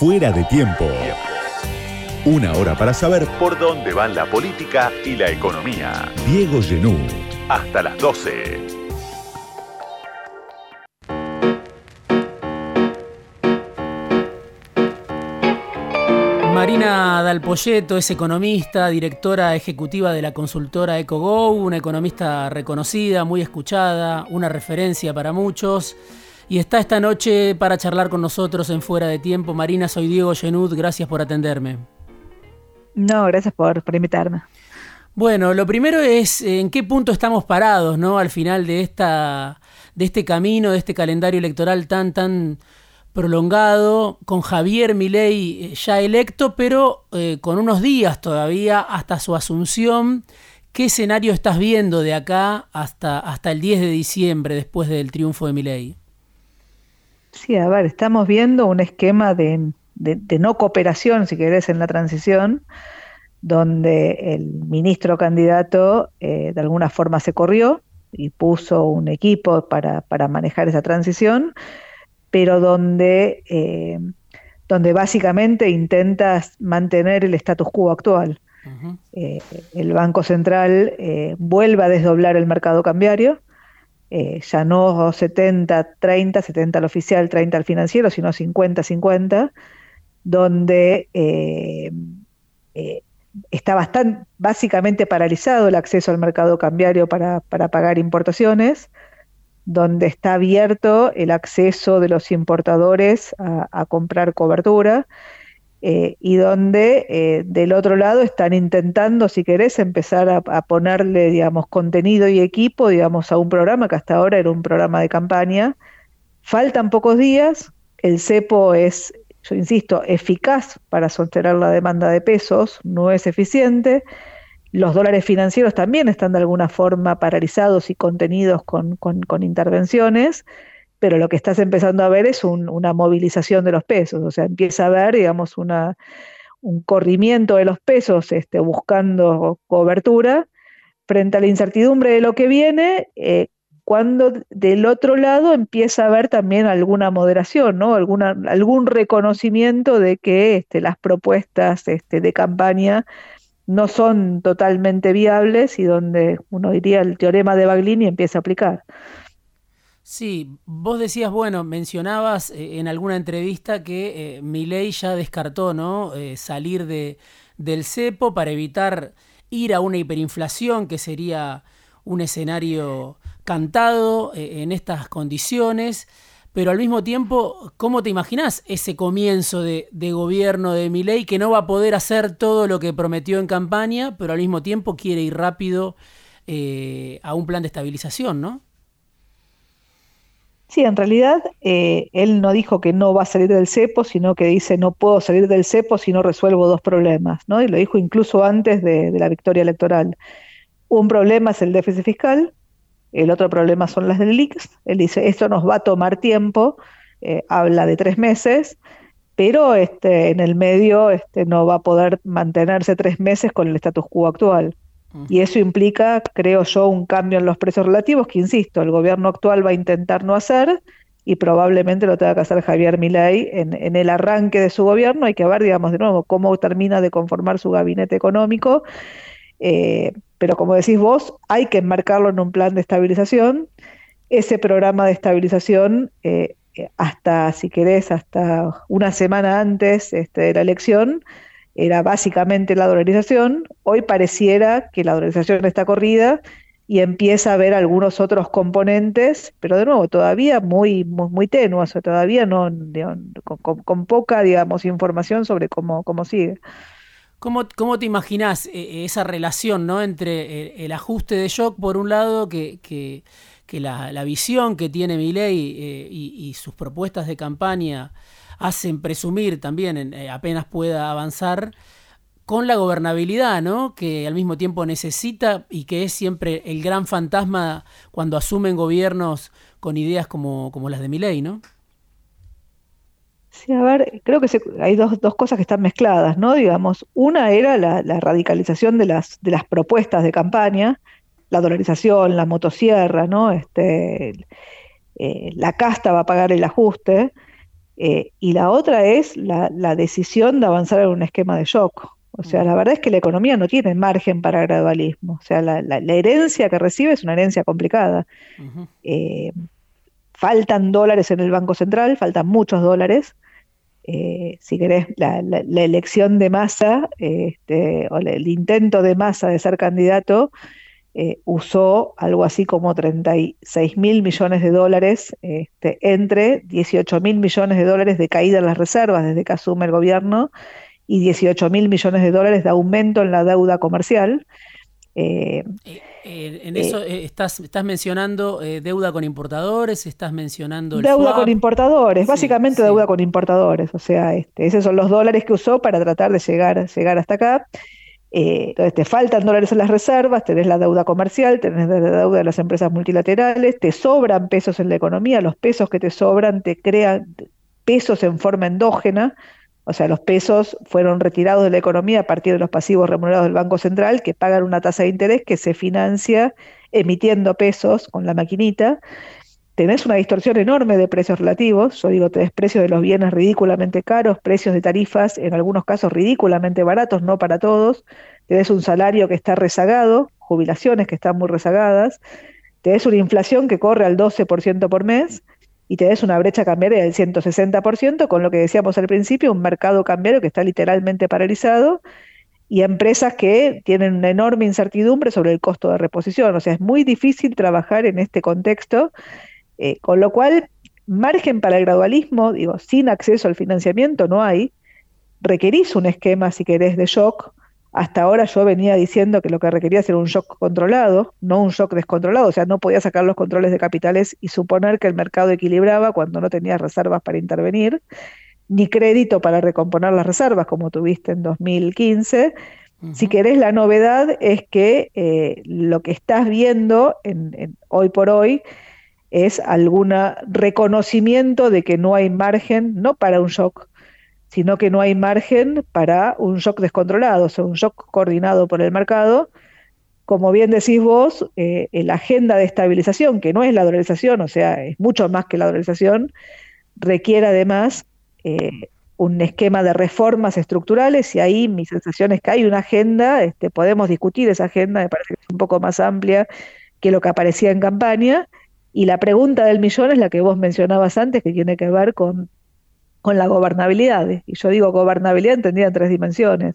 Fuera de tiempo. Una hora para saber por dónde van la política y la economía. Diego Genú. Hasta las 12. Marina Dalpolleto es economista, directora ejecutiva de la consultora EcoGo, una economista reconocida, muy escuchada, una referencia para muchos. Y está esta noche para charlar con nosotros en Fuera de Tiempo. Marina, soy Diego Genud, gracias por atenderme. No, gracias por, invitarme. Bueno, lo primero es en qué punto estamos parados, ¿no? Al final de esta, de este camino, de este calendario electoral tan, tan prolongado, con Javier Milei eh, ya electo, pero eh, con unos días todavía hasta su asunción. ¿Qué escenario estás viendo de acá hasta, hasta el 10 de diciembre, después del triunfo de Milei? Sí, a ver, estamos viendo un esquema de, de, no cooperación, si querés, en la transición, donde el ministro candidato eh, de alguna forma se corrió y puso un equipo para, para manejar esa transición, pero donde, eh, donde básicamente intentas mantener el status quo actual. Eh, el Banco Central vuelve a desdoblar el mercado cambiario, ya no 70-30, 70 al oficial, 30 al financiero, sino 50-50, donde eh, eh, está bastante, básicamente paralizado el acceso al mercado cambiario para, pagar importaciones, donde está abierto el acceso de los importadores a, comprar cobertura. Eh, y donde del otro lado están intentando, si querés, empezar a, ponerle, digamos, contenido y equipo, digamos, a un programa que hasta ahora era un programa de campaña. Faltan pocos días, el cepo es yo insisto, eficaz para sostener la demanda de pesos, no es eficiente. Los dólares financieros también están de alguna forma paralizados y contenidos con, intervenciones, pero lo que estás empezando a ver es una movilización de los pesos, o sea, empieza a haber, digamos, una, un corrimiento de los pesos este, buscando cobertura frente a la incertidumbre de lo que viene, eh, cuando del otro lado empieza a haber también alguna moderación, ¿no? Alguna, algún reconocimiento de que este, las propuestas este, de campaña no son totalmente viables y donde uno diría el teorema de Baglini empieza a aplicar. Sí, vos decías, bueno, mencionabas eh, en alguna entrevista que eh, Milei ya descartó, ¿no? Eh, salir de, del cepo para evitar ir a una hiperinflación que sería un escenario cantado eh, en estas condiciones, pero al mismo tiempo, ¿cómo te imaginas ese comienzo de, gobierno de Milei que no va a poder hacer todo lo que prometió en campaña, pero al mismo tiempo quiere ir rápido a un plan de estabilización, ¿no? Sí, en realidad eh, él no dijo que no va a salir del cepo, sino que dice no puedo salir del cepo si no resuelvo dos problemas, ¿no? Y lo dijo incluso antes de, la victoria electoral. Un problema es el déficit fiscal, el otro problema son las LIX. Él dice, esto nos va a tomar tiempo, eh, habla de tres meses, pero este, en el medio este, no va a poder mantenerse tres meses con el status quo actual. Y eso implica, creo yo, un cambio en los precios relativos que, insisto, el gobierno actual va a intentar no hacer y probablemente lo tenga que hacer Javier Milei en, en el arranque de su gobierno. Hay que ver, digamos, de nuevo, cómo termina de conformar su gabinete económico eh, pero como decís vos, hay que enmarcarlo en un plan de estabilización. Ese programa de estabilización, eh, hasta, si querés, hasta una semana antes este, de la elección, era básicamente la dolarización. Hoy pareciera que la dolarización está corrida y empieza a haber algunos otros componentes, pero de nuevo, todavía muy, muy, muy tenues, todavía no, con, poca, digamos, información sobre cómo, cómo sigue. ¿Cómo, te imaginas eh, esa relación ¿no? entre eh, el, ajuste de shock, por un lado, que, la, visión que tiene Milei eh, y, sus propuestas de campaña hacen presumir también, apenas pueda avanzar, con la gobernabilidad, ¿no? que al mismo tiempo necesita y que es siempre el gran fantasma cuando asumen gobiernos con ideas como, como las de Milei, ¿no? Sí, a ver, creo que hay dos, dos, cosas que están mezcladas, ¿no? Digamos, una era la, radicalización de las, de las propuestas de campaña, la dolarización, la motosierra, ¿no? Este, eh, la casta va a pagar el ajuste. Eh, y la otra es la, decisión de avanzar en un esquema de shock. O sea, la verdad es que la economía no tiene margen para gradualismo. O sea, la, herencia que recibe es una herencia complicada. Eh, faltan dólares en el Banco Central, faltan muchos dólares. Eh, si querés, la, elección de masa, este, o el intento de masa de ser candidato, eh, usó algo así como 36 mil millones de dólares, este, entre 18 mil millones de dólares de caída en las reservas desde que asume el gobierno y 18 mil millones de dólares de aumento en la deuda comercial. Eh, eh, en eso estás, estás mencionando deuda con importadores, estás mencionando... deuda con importadores, básicamente deuda con importadores, o sea, este, esos son los dólares que usó para tratar de llegar, llegar hasta acá. Eh, entonces te faltan dólares en las reservas, tenés la deuda comercial, tenés la deuda de las empresas multilaterales, te sobran pesos en la economía, los pesos que te sobran te crean pesos en forma endógena, o sea, los pesos fueron retirados de la economía a partir de los pasivos remunerados del Banco Central que pagan una tasa de interés que se financia emitiendo pesos con la maquinita tenés una distorsión enorme de precios relativos, yo digo, tenés precios de los bienes ridículamente caros, precios de tarifas en algunos casos ridículamente baratos, no para todos, tenés un salario que está rezagado, jubilaciones que están muy rezagadas, tenés una inflación que corre al 12% por mes y tenés una brecha cambiaria del 160%, con lo que decíamos al principio, un mercado cambiario que está literalmente paralizado y empresas que tienen una enorme incertidumbre sobre el costo de reposición. O sea, es muy difícil trabajar en este contexto eh, con lo cual, margen para el gradualismo, digo, sin acceso al financiamiento no hay. Requerís un esquema, si querés, de shock. Hasta ahora yo venía diciendo que lo que requería era un shock controlado, no un shock descontrolado. O sea, no podía sacar los controles de capitales y suponer que el mercado equilibraba cuando no tenías reservas para intervenir, ni crédito para recomponer las reservas, como tuviste en 2015. Si querés, la novedad es que eh, lo que estás viendo en, hoy por hoy es algún reconocimiento de que no hay margen, no para un shock, sino que no hay margen para un shock descontrolado, o sea, un shock coordinado por el mercado. Como bien decís vos, eh, la agenda de estabilización, que no es la dolarización, o sea, es mucho más que la dolarización, requiere además eh, un esquema de reformas estructurales y ahí mi sensación es que hay una agenda, este, podemos discutir esa agenda, me parece que es un poco más amplia que lo que aparecía en campaña, y la pregunta del millón es la que vos mencionabas antes, que tiene que ver con, con la gobernabilidad. Y yo digo gobernabilidad entendida en tres dimensiones.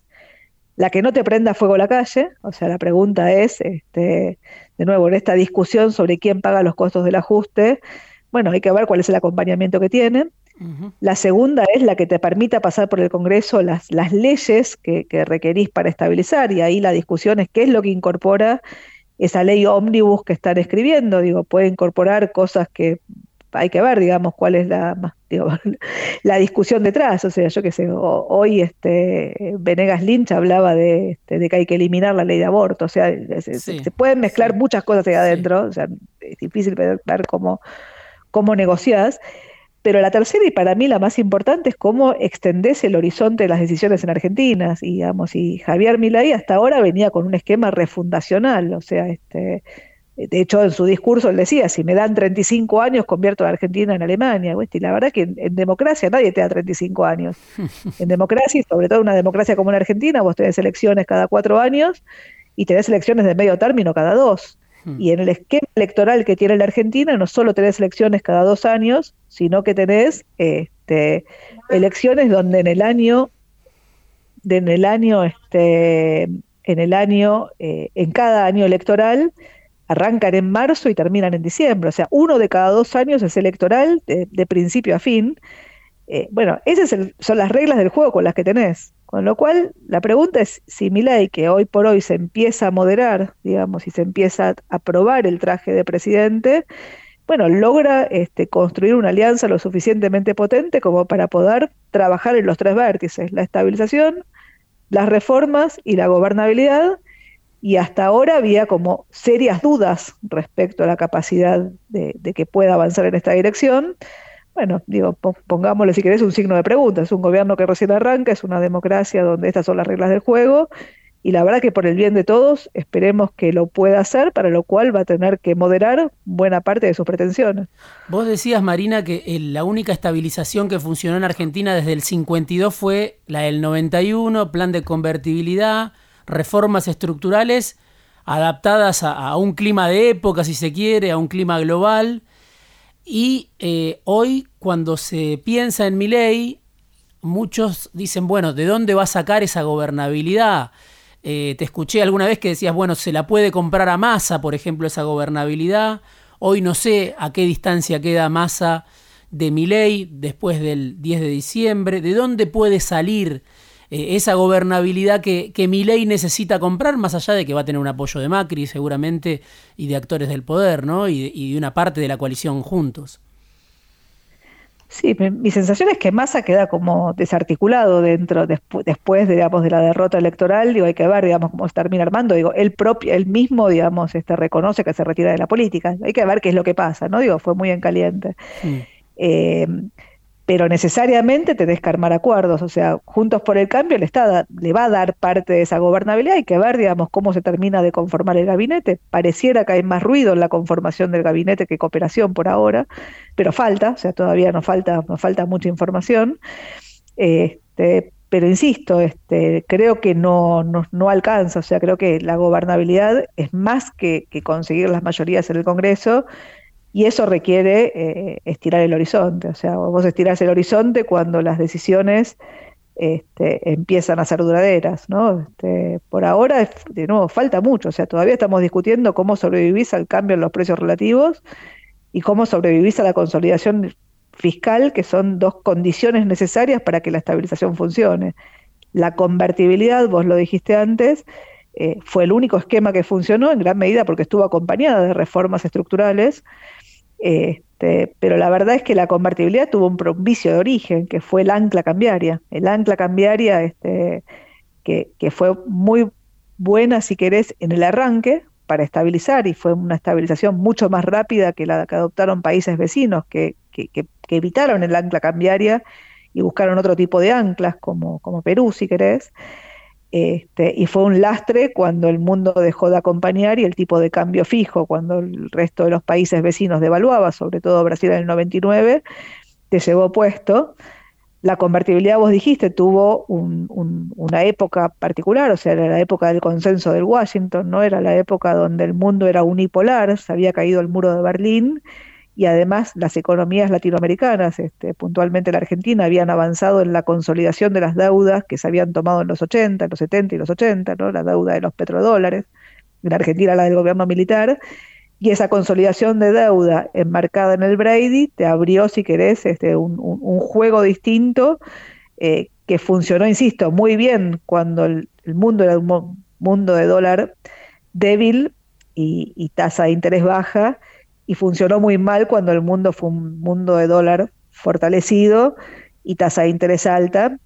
La que no te prenda fuego la calle, o sea, la pregunta es, este, de nuevo, en esta discusión sobre quién paga los costos del ajuste, bueno, hay que ver cuál es el acompañamiento que tienen. La segunda es la que te permita pasar por el Congreso las, las leyes que, que requerís para estabilizar, y ahí la discusión es qué es lo que incorpora esa ley ómnibus que están escribiendo, digo, puede incorporar cosas que hay que ver, digamos, cuál es la, la discusión detrás. O sea, yo qué sé, hoy este Venegas Lynch hablaba de, este, de, que hay que eliminar la ley de aborto. O sea, se, pueden mezclar muchas cosas ahí adentro. O sea, es difícil ver, cómo, cómo negociás. Pero la tercera y para mí la más importante es cómo extendés el horizonte de las decisiones en Argentina. Y, digamos, y Javier Milei hasta ahora venía con un esquema refundacional, o sea, este, de hecho en su discurso él decía, si me dan 35 años convierto a Argentina en Alemania. Y la verdad que en, democracia nadie te da 35 años. En democracia, y sobre todo en una democracia como en Argentina, vos tenés elecciones cada cuatro años y tenés elecciones de medio término cada dos. Hmm. Y en el esquema electoral que tiene la Argentina, no solo tenés elecciones cada dos años, sino que tenés este, elecciones donde en el año, en el año, este, en el año, eh, en cada año electoral, arrancan en marzo y terminan en diciembre. O sea, uno de cada dos años es electoral de, principio a fin. Eh, bueno, esas son las reglas del juego con las que tenés. Con lo cual, la pregunta es si mi ley, que hoy por hoy se empieza a moderar, digamos, y se empieza a aprobar el traje de presidente, bueno, logra este, construir una alianza lo suficientemente potente como para poder trabajar en los tres vértices, la estabilización, las reformas y la gobernabilidad, y hasta ahora había como serias dudas respecto a la capacidad de que pueda avanzar en esta dirección bueno, digo, pongámosle si querés un signo de pregunta. Es un gobierno que recién arranca, es una democracia donde estas son las reglas del juego y la verdad que por el bien de todos esperemos que lo pueda hacer, para lo cual va a tener que moderar buena parte de sus pretensiones. Vos decías, Marina, que eh, la única estabilización que funcionó en Argentina desde el 52 fue la del 91, plan de convertibilidad, reformas estructurales adaptadas a, un clima de época, si se quiere, a un clima global. Y eh, hoy, cuando se piensa en mi ley, muchos dicen, bueno, ¿de dónde va a sacar esa gobernabilidad? Eh, te escuché alguna vez que decías, bueno, se la puede comprar a Massa, por ejemplo, esa gobernabilidad. Hoy no sé a qué distancia queda Massa de mi ley después del 10 de diciembre. ¿De dónde puede salir eh, esa gobernabilidad que, que ley necesita comprar, más allá de que va a tener un apoyo de Macri seguramente y de actores del poder, ¿no? Y, y de una parte de la coalición juntos? Sí, mi sensación es que Massa queda como desarticulado dentro, después, digamos, de la derrota electoral, digo, hay que ver, digamos, cómo se termina armando, digo, él propio, él mismo, digamos, este, reconoce que se retira de la política, hay que ver qué es lo que pasa, ¿no? Digo, fue muy en caliente. Eh, pero necesariamente tenés que armar acuerdos, o sea, Juntos por el Cambio le, está, le va a dar parte de esa gobernabilidad, hay que ver, digamos, cómo se termina de conformar el gabinete, pareciera que hay más ruido en la conformación del gabinete que cooperación por ahora, pero falta, o sea, todavía nos falta, nos falta mucha información, este, pero insisto, este, creo que no, no, alcanza, o sea, creo que la gobernabilidad es más que conseguir las mayorías en el Congreso, y eso requiere eh, estirar el horizonte. O sea, vos estirás el horizonte cuando las decisiones este, empiezan a ser duraderas. ¿no? Este, por ahora, de nuevo, falta mucho. O sea, todavía estamos discutiendo cómo sobrevivís al cambio en los precios relativos y cómo sobrevivís a la consolidación fiscal, que son dos condiciones necesarias para que la estabilización funcione. La convertibilidad, vos lo dijiste antes, eh, fue el único esquema que funcionó en gran medida porque estuvo acompañada de reformas estructurales este, pero la verdad es que la convertibilidad tuvo un, vicio de origen, que fue el ancla cambiaria. El ancla cambiaria este, que, fue muy buena, si querés, en el arranque para estabilizar y fue una estabilización mucho más rápida que la que adoptaron países vecinos que, que evitaron el ancla cambiaria y buscaron otro tipo de anclas, como, como Perú, si querés. Este, y fue un lastre cuando el mundo dejó de acompañar y el tipo de cambio fijo, cuando el resto de los países vecinos devaluaba, sobre todo Brasil en el 99, te llevó puesto. La convertibilidad, vos dijiste, tuvo una época particular, o sea, era la época del consenso del Washington, no era la época donde el mundo era unipolar, se había caído el muro de Berlín y además las economías latinoamericanas, este, puntualmente la Argentina, habían avanzado en la consolidación de las deudas que se habían tomado en los 80, los 70 y los 80, ¿no? la deuda de los petrodólares, en Argentina la del gobierno militar, y esa consolidación de deuda enmarcada en el Brady te abrió, si querés, este, un, juego distinto eh, que funcionó, insisto, muy bien cuando el, mundo era un mundo de dólar débil y tasa de interés baja, y funcionó muy mal cuando el mundo fue un mundo de dólar fortalecido y tasa de interés alta.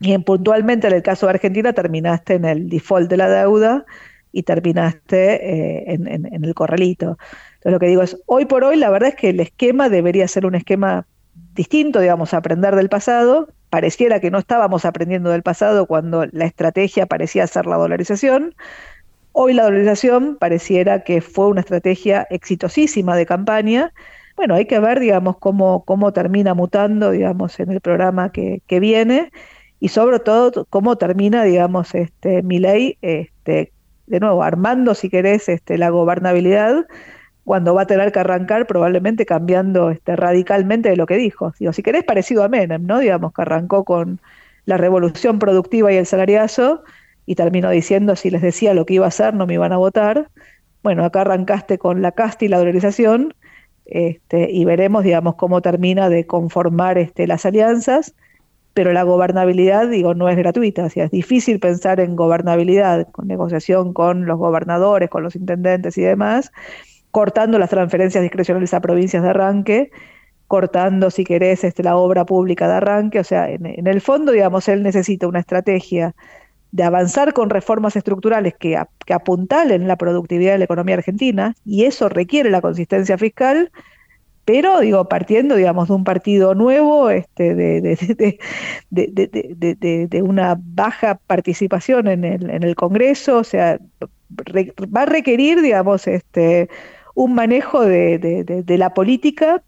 Y en, puntualmente en el caso de Argentina terminaste en el default de la deuda y terminaste eh, en, el corralito. Entonces lo que digo es, hoy por hoy la verdad es que el esquema debería ser un esquema distinto, digamos, aprender del pasado. Pareciera que no estábamos aprendiendo del pasado cuando la estrategia parecía ser la dolarización, Hoy la dolarización pareciera que fue una estrategia exitosísima de campaña. Bueno, hay que ver, digamos, cómo, cómo termina mutando, digamos, en el programa que, viene y sobre todo cómo termina, digamos, este, mi ley, este, de nuevo, armando, si querés, este, la gobernabilidad cuando va a tener que arrancar probablemente cambiando este, radicalmente de lo que dijo. Digo, si querés, parecido a Menem, ¿no? Digamos, que arrancó con la revolución productiva y el salariazo, y terminó diciendo si les decía lo que iba a hacer no me iban a votar. Bueno, acá arrancaste con la casta y la dolarización este, y veremos, digamos, cómo termina de conformar este, las alianzas, pero la gobernabilidad, digo, no es gratuita, o es difícil pensar en gobernabilidad, con negociación con los gobernadores, con los intendentes y demás, cortando las transferencias discrecionales a provincias de arranque, cortando, si querés, este, la obra pública de arranque, o sea, en, en el fondo, digamos, él necesita una estrategia de avanzar con reformas estructurales que, apuntalen la productividad de la economía argentina, y eso requiere la consistencia fiscal, pero digo, partiendo, digamos, de un partido nuevo, este, de, de, una baja participación en el, en el Congreso, o sea, va a requerir, digamos, este, un manejo de, la política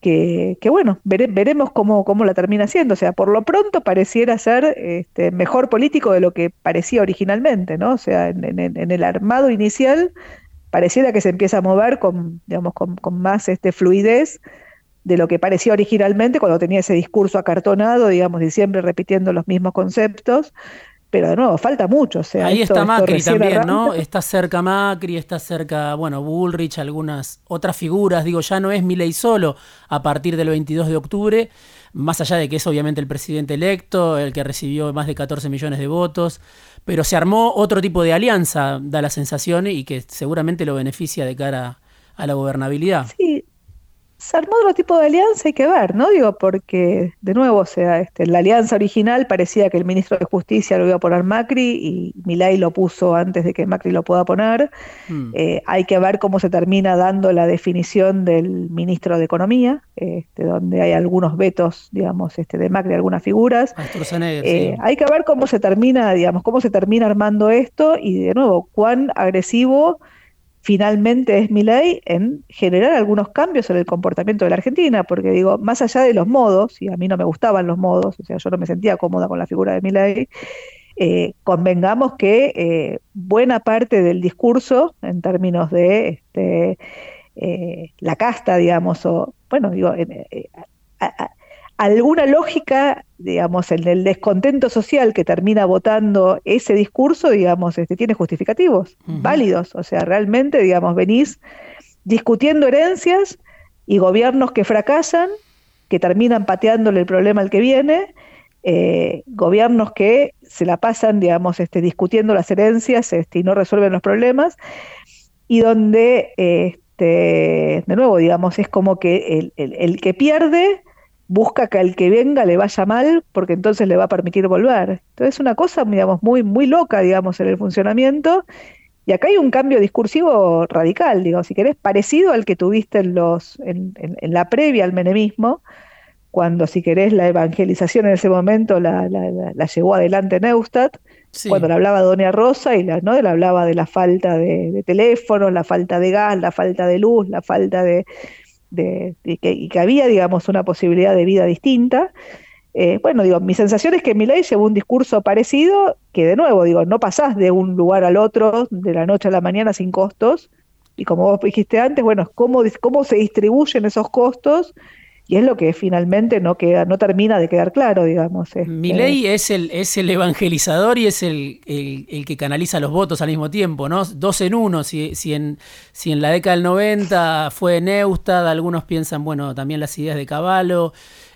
que, bueno, veremos cómo, cómo, la termina siendo. O sea, por lo pronto pareciera ser este, mejor político de lo que parecía originalmente, ¿no? O sea, en, el armado inicial pareciera que se empieza a mover con, digamos, con, más este, fluidez de lo que parecía originalmente cuando tenía ese discurso acartonado, digamos, y siempre repitiendo los mismos conceptos. Pero de nuevo, falta mucho. sea, Ahí está Macri también, ¿no? Está cerca Macri, está cerca, bueno, Bullrich, algunas otras figuras. Digo, ya no es ley solo a partir del 22 de octubre, más allá de que es obviamente el presidente electo, el que recibió más de 14 millones de votos pero se armó otro tipo de alianza, da la sensación, y que seguramente lo beneficia de cara a la gobernabilidad. Sí, se armó otro tipo de alianza, hay que ver, ¿no? Digo, porque, de nuevo, o sea, este, la alianza original parecía que el ministro de Justicia lo iba a poner Macri y Milay lo puso antes de que Macri lo pueda poner. Hmm. Eh, hay que ver cómo se termina dando la definición del ministro de Economía, este, donde hay algunos vetos, digamos, este, de Macri, algunas figuras. Eh, hay que ver cómo se termina, digamos, cómo se termina armando esto y, de nuevo, cuán agresivo finalmente es mi ley en generar algunos cambios en el comportamiento de la Argentina, porque digo, más allá de los modos, y a mí no me gustaban los modos, o sea, yo no me sentía cómoda con la figura de mi ley, eh, convengamos que eh, buena parte del discurso, en términos de este, eh, la casta, digamos, o, bueno, digo, alguna lógica, digamos, en el descontento social que termina votando ese discurso, digamos, este, tiene justificativos válidos. O sea, realmente, digamos, venís discutiendo herencias y gobiernos que fracasan, que terminan pateándole el problema al que viene, eh, gobiernos que se la pasan, digamos, este, discutiendo las herencias este, y no resuelven los problemas, y donde, este, de nuevo, digamos, es como que el que pierde busca que al que venga le vaya mal porque entonces le va a permitir volver. Entonces es una cosa, digamos, muy, muy loca, digamos, en el funcionamiento. Y acá hay un cambio discursivo radical, digo, si querés, parecido al que tuviste en, los, en, la previa al menemismo, cuando, si querés, la evangelización en ese momento la, la, llevó adelante Neustadt, cuando le hablaba Doña Rosa y la, ¿no? le hablaba de la falta de, de teléfonos, la falta de gas, la falta de luz, la falta de, de, que, y que había, digamos, una posibilidad de vida distinta. Eh, bueno, digo, mi sensación es que Milei llevó un discurso parecido, que de nuevo, digo, no pasás de un lugar al otro de la noche a la mañana sin costos, y como vos dijiste antes, bueno, cómo, cómo se distribuyen esos costos y es lo que finalmente no queda, no termina de quedar claro, digamos. Este. Es el, es el evangelizador y es el, el, que canaliza los votos al mismo tiempo, ¿no? Dos en uno, si, si, en, si en la década del 90 fue Neustad, algunos piensan, bueno, también las ideas de Caballo,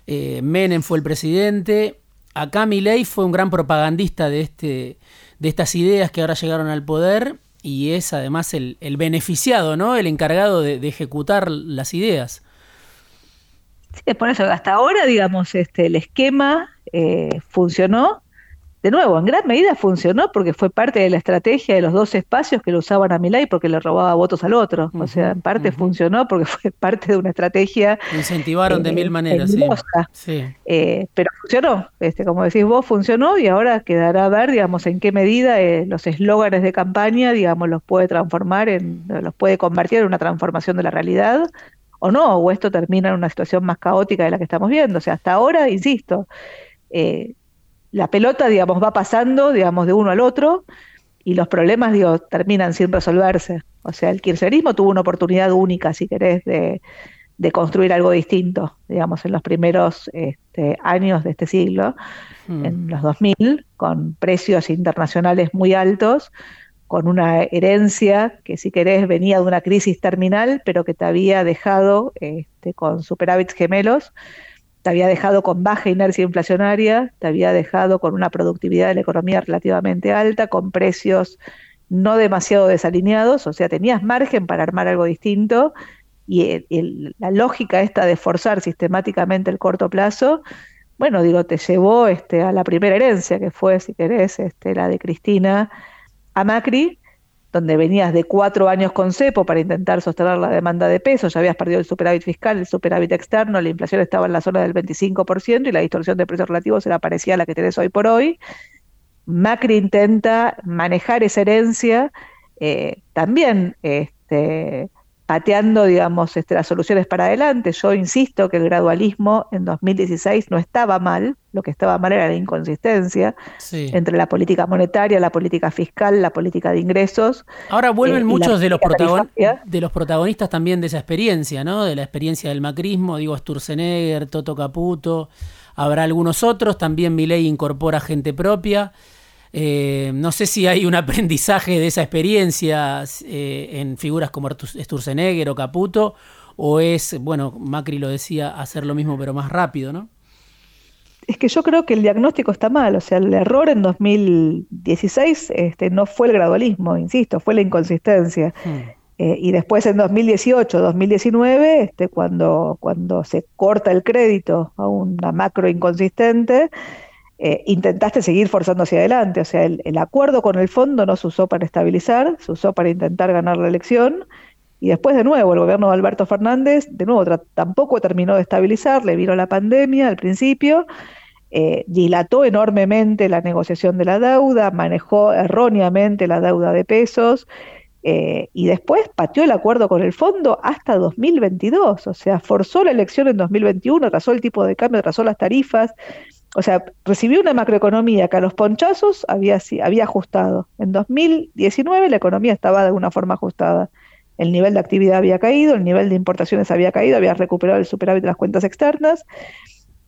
eh, Menem fue el presidente, acá ley fue un gran propagandista de, este, de estas ideas que ahora llegaron al poder y es además el, el beneficiado, ¿no? El encargado de ejecutar las ideas. Sí, por eso, hasta ahora, digamos, este, el esquema eh, funcionó. De nuevo, en gran medida funcionó porque fue parte de la estrategia de los dos espacios que lo usaban a Milay porque le robaba votos al otro. o sea, en parte funcionó porque fue parte de una estrategia. Incentivaron de mil maneras, sí. Eh, pero funcionó, este, como decís vos, funcionó y ahora quedará a ver, digamos, en qué medida eh, los eslóganes de campaña, digamos, los puede transformar en, los puede convertir en una transformación de la realidad o no, o esto termina en una situación más caótica de la que estamos viendo. O sea, hasta ahora, insisto, eh, la pelota, digamos, va pasando, digamos, de uno al otro y los problemas, digo, terminan sin resolverse. O sea, el kirchnerismo tuvo una oportunidad única, si querés, de, construir algo distinto, digamos, en los primeros este, años de este siglo, hmm. en los 2000, con precios internacionales muy altos, con una herencia que si querés venía de una crisis terminal, pero que te había dejado este, con superávits gemelos, te había dejado con baja inercia inflacionaria, te había dejado con una productividad de la economía relativamente alta, con precios no demasiado desalineados, o sea, tenías margen para armar algo distinto y la lógica esta de forzar sistemáticamente el corto plazo, bueno, digo, te llevó este, a la primera herencia, que fue, si querés, este, la de Cristina, a Macri, donde venías de cuatro años con cepo para intentar sostener la demanda de pesos, ya habías perdido el superávit fiscal, el superávit externo, la inflación estaba en la zona del 25% y la distorsión de precios relativos era parecida a la que tenés hoy por hoy. Macri intenta manejar esa herencia eh, también este, pateando, digamos, este, las soluciones para adelante. Yo insisto que el gradualismo en 2016 no estaba mal, lo que estaba mal era la inconsistencia entre la política monetaria, la política fiscal, la política de ingresos. Ahora vuelven eh, muchos de los, de los protagonistas también de esa experiencia, ¿no? De la experiencia del macrismo, digo, Sturzenegger, Toto Caputo, habrá algunos otros, también Milei incorpora gente propia. Eh, no sé si hay un aprendizaje de esa experiencia eh, en figuras como Sturzenegger o Caputo, o es, bueno, Macri lo decía, hacer lo mismo pero más rápido, ¿no? Es que yo creo que el diagnóstico está mal, o sea, el error en 2016 este, no fue el gradualismo, insisto, fue la inconsistencia. Hmm. Eh, y después en 2018, 2019, este, cuando, cuando se corta el crédito a una macro inconsistente, eh, intentaste seguir forzando hacia adelante. O sea, el, acuerdo con el fondo no se usó para estabilizar, se usó para intentar ganar la elección. Y después de nuevo, el gobierno de Alberto Fernández, de nuevo, tampoco terminó de estabilizar, le vino la pandemia al principio, eh, dilató enormemente la negociación de la deuda, manejó erróneamente la deuda de pesos. Eh, y después pateó el acuerdo con el fondo hasta 2022, o sea, forzó la elección en 2021, atrasó el tipo de cambio, atrasó las tarifas, o sea, recibió una macroeconomía que a los ponchazos había, había ajustado. En 2019 la economía estaba de alguna forma ajustada. El nivel de actividad había caído, el nivel de importaciones había caído, había recuperado el superávit de las cuentas externas.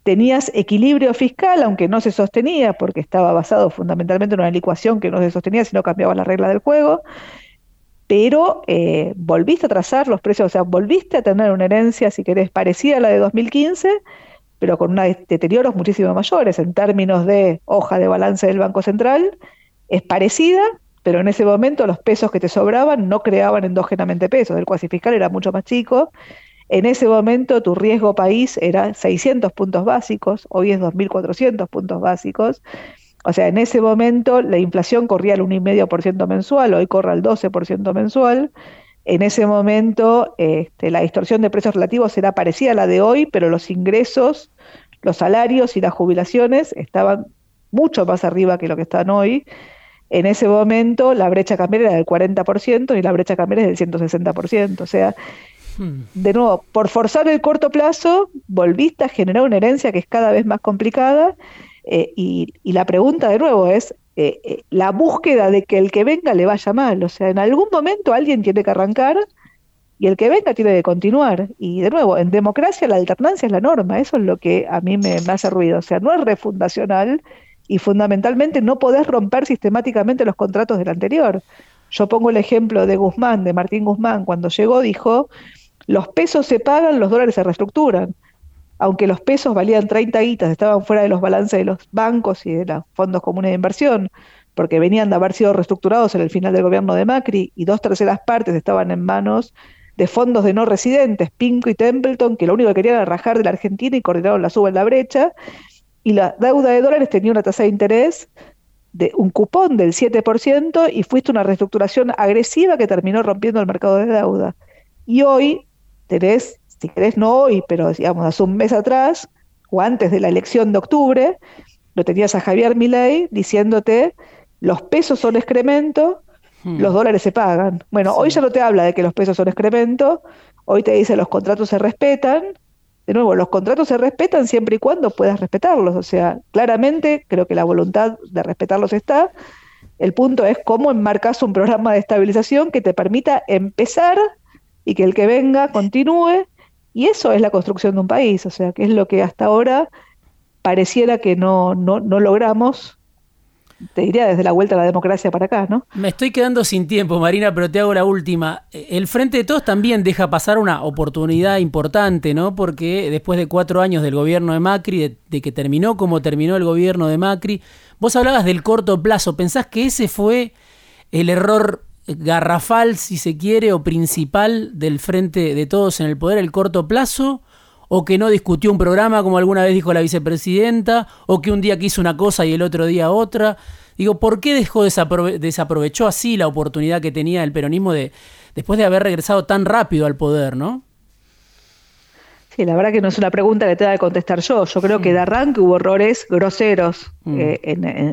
Tenías equilibrio fiscal, aunque no se sostenía, porque estaba basado fundamentalmente en una licuación que no se sostenía si no cambiaba la regla del juego. Pero eh, volviste a trazar los precios, o sea, volviste a tener una herencia, si querés, parecida a la de 2015 pero con unos deterioros muchísimo mayores en términos de hoja de balance del Banco Central, es parecida, pero en ese momento los pesos que te sobraban no creaban endógenamente pesos, el cuasi fiscal era mucho más chico. En ese momento tu riesgo país era 600 puntos básicos, hoy es 2.400 puntos básicos. O sea, en ese momento la inflación corría al 1,5% mensual, hoy corre al 12% mensual en ese momento este, la distorsión de precios relativos era parecida a la de hoy, pero los ingresos, los salarios y las jubilaciones estaban mucho más arriba que lo que están hoy. En ese momento la brecha cambiaria era del 40% y la brecha cambiaria es del 160%. O sea, hmm. de nuevo, por forzar el corto plazo, volviste a generar una herencia que es cada vez más complicada. Eh, y, y la pregunta de nuevo es, eh, eh, la búsqueda de que el que venga le vaya mal. O sea, en algún momento alguien tiene que arrancar y el que venga tiene que continuar. Y de nuevo, en democracia la alternancia es la norma, eso es lo que a mí me, hace ruido. O sea, no es refundacional y fundamentalmente no podés romper sistemáticamente los contratos del anterior. Yo pongo el ejemplo de Guzmán, de Martín Guzmán, cuando llegó dijo, los pesos se pagan, los dólares se reestructuran aunque los pesos valían 30 guitas, estaban fuera de los balances de los bancos y de los fondos comunes de inversión, porque venían de haber sido reestructurados en el final del gobierno de Macri, y dos terceras partes estaban en manos de fondos de no residentes, Pinco y Templeton, que lo único que querían era rajar de la Argentina y coordinaron la suba en la brecha, y la deuda de dólares tenía una tasa de interés de un cupón del 7% y fuiste una reestructuración agresiva que terminó rompiendo el mercado de deuda. Y hoy tenés si querés no hoy, pero digamos hace un mes atrás, o antes de la elección de octubre, lo tenías a Javier Milei diciéndote, los pesos son excremento, hmm. los dólares se pagan. Bueno, hoy ya no te habla de que los pesos son excremento, hoy te dice los contratos se respetan. De nuevo, los contratos se respetan siempre y cuando puedas respetarlos. O sea, claramente creo que la voluntad de respetarlos está. El punto es cómo enmarcas un programa de estabilización que te permita empezar y que el que venga continúe y eso es la construcción de un país, o sea, que es lo que hasta ahora pareciera que no, no, logramos, te diría desde la vuelta a la democracia para acá, ¿no? Me estoy quedando sin tiempo, Marina, pero te hago la última. El Frente de Todos también deja pasar una oportunidad importante, ¿no? Porque después de cuatro años del gobierno de Macri, de, de que terminó como terminó el gobierno de Macri, vos hablabas del corto plazo. ¿Pensás que ese fue el error garrafal, si se quiere, o principal del frente de todos en el poder, el corto plazo, o que no discutió un programa como alguna vez dijo la vicepresidenta, o que un día quiso una cosa y el otro día otra. Digo, ¿por qué dejó desaprovechó así la oportunidad que tenía el peronismo de después de haber regresado tan rápido al poder, ¿no? Sí, la verdad que no es una pregunta que tenga que contestar yo. Yo creo que de arranque hubo errores groseros mm. eh,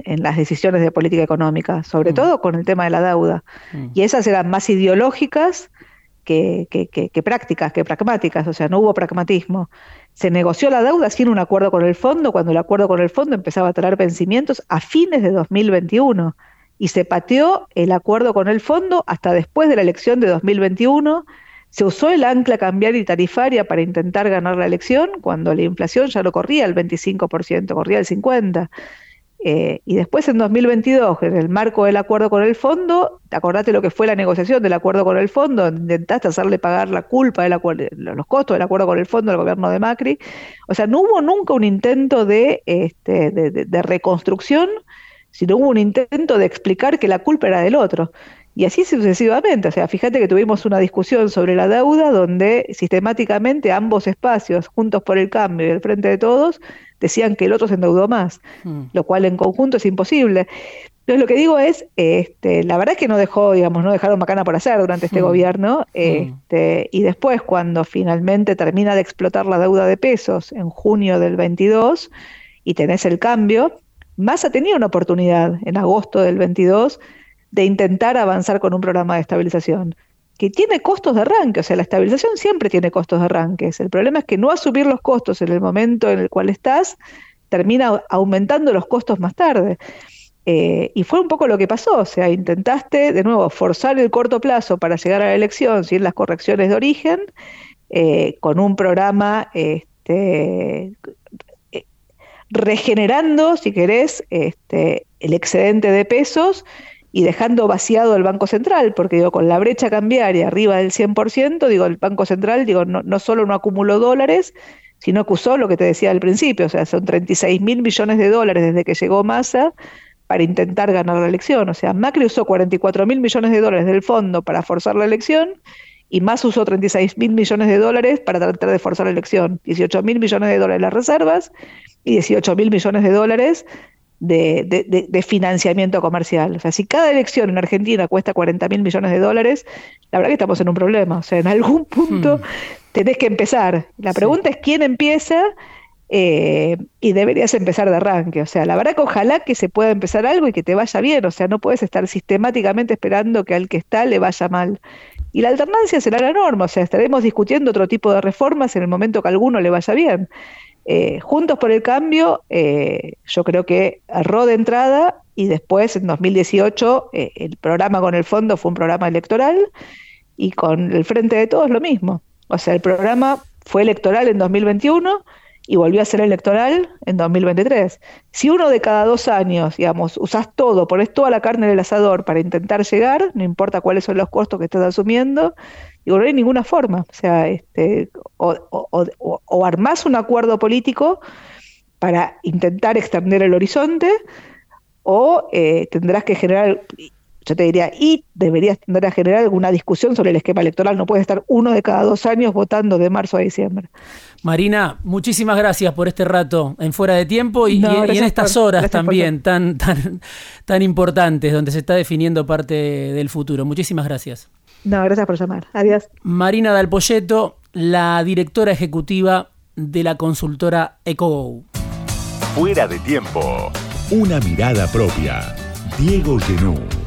en, las decisiones de política económica, sobre mm. todo con el tema de la deuda. Mm. Y esas eran más ideológicas que, que, prácticas, que pragmáticas, o sea, no hubo pragmatismo. Se negoció la deuda sin un acuerdo con el fondo, cuando el acuerdo con el fondo empezaba a traer vencimientos a fines de 2021 y se pateó el acuerdo con el fondo hasta después de la elección de 2021 se usó el ancla cambiaria y tarifaria para intentar ganar la elección cuando la inflación ya no corría el 25%, corría el 50%. Eh, y después en 2022, en el marco del acuerdo con el fondo, acordate lo que fue la negociación del acuerdo con el fondo, intentaste hacerle pagar la culpa, de los costos del acuerdo con el fondo al gobierno de Macri. O sea, no hubo nunca un intento de, este, de reconstrucción, sino hubo un intento de explicar que la culpa era del otro. Y así sucesivamente. O sea, fíjate que tuvimos una discusión sobre la deuda donde sistemáticamente ambos espacios, Juntos por el Cambio y el Frente de Todos, decían que el otro se endeudó más, hmm. lo cual en conjunto es imposible. Entonces lo que digo es, este, la verdad es que no dejó, digamos, no dejaron macana por hacer durante este hmm. gobierno, hmm. este, y después cuando finalmente termina de explotar la deuda de pesos en junio del 22 y tenés el cambio, Massa tenía una oportunidad en agosto del 22 de intentar avanzar con un programa de estabilización, que tiene costos de arranque, o sea, la estabilización siempre tiene costos de arranques. El problema es que no asumir los costos en el momento en el cual estás termina aumentando los costos más tarde. Eh, y fue un poco lo que pasó, o sea, intentaste de nuevo forzar el corto plazo para llegar a la elección sin las correcciones de origen, eh, con un programa este, eh, regenerando, si querés, este, el excedente de pesos y dejando vaciado el Banco Central, porque digo, con la brecha cambiaria arriba del 100%, digo, el Banco Central, digo, no, no solo no acumuló dólares, sino que usó lo que te decía al principio, o sea, son 36 mil millones de dólares desde que llegó Massa para intentar ganar la elección. O sea, Macri usó 44 mil millones de dólares del fondo para forzar la elección y Massa usó 36 mil millones de dólares para tratar de forzar la elección. 18 mil millones de dólares las reservas y 18 mil millones de dólares de, financiamiento comercial. O sea, si cada elección en Argentina cuesta 40 mil millones de dólares, la verdad que estamos en un problema. O sea, en algún punto hmm. tenés que empezar. La pregunta es quién empieza eh, y deberías empezar de arranque. O sea, la verdad que ojalá que se pueda empezar algo y que te vaya bien. O sea, no puedes estar sistemáticamente esperando que al que está le vaya mal. Y la alternancia será la norma. O sea, estaremos discutiendo otro tipo de reformas en el momento que a alguno le vaya bien. Eh, Juntos por el Cambio, eh, yo creo que erró de entrada y después, en 2018, eh, el programa con el fondo fue un programa electoral y con el Frente de Todos lo mismo. O sea, el programa fue electoral en 2021 y volvió a ser electoral en 2023. Si uno de cada dos años, digamos, usás todo, pones toda la carne en el asador para intentar llegar, no importa cuáles son los costos que estás asumiendo, digo, no hay ninguna forma. O sea, este, o, o, o, armás un acuerdo político para intentar extender el horizonte, o eh, tendrás que generar yo te diría, y deberías tener a generar alguna discusión sobre el esquema electoral. No puedes estar uno de cada dos años votando de marzo a diciembre. Marina, muchísimas gracias por este rato en Fuera de Tiempo y, en estas horas también tan, tan, tan importantes donde se está definiendo parte del futuro. Muchísimas gracias. No, gracias por llamar. Adiós. Marina Dalpolleto, la directora ejecutiva de la consultora EcoGo. Fuera de Tiempo. Una mirada propia. Diego Genú.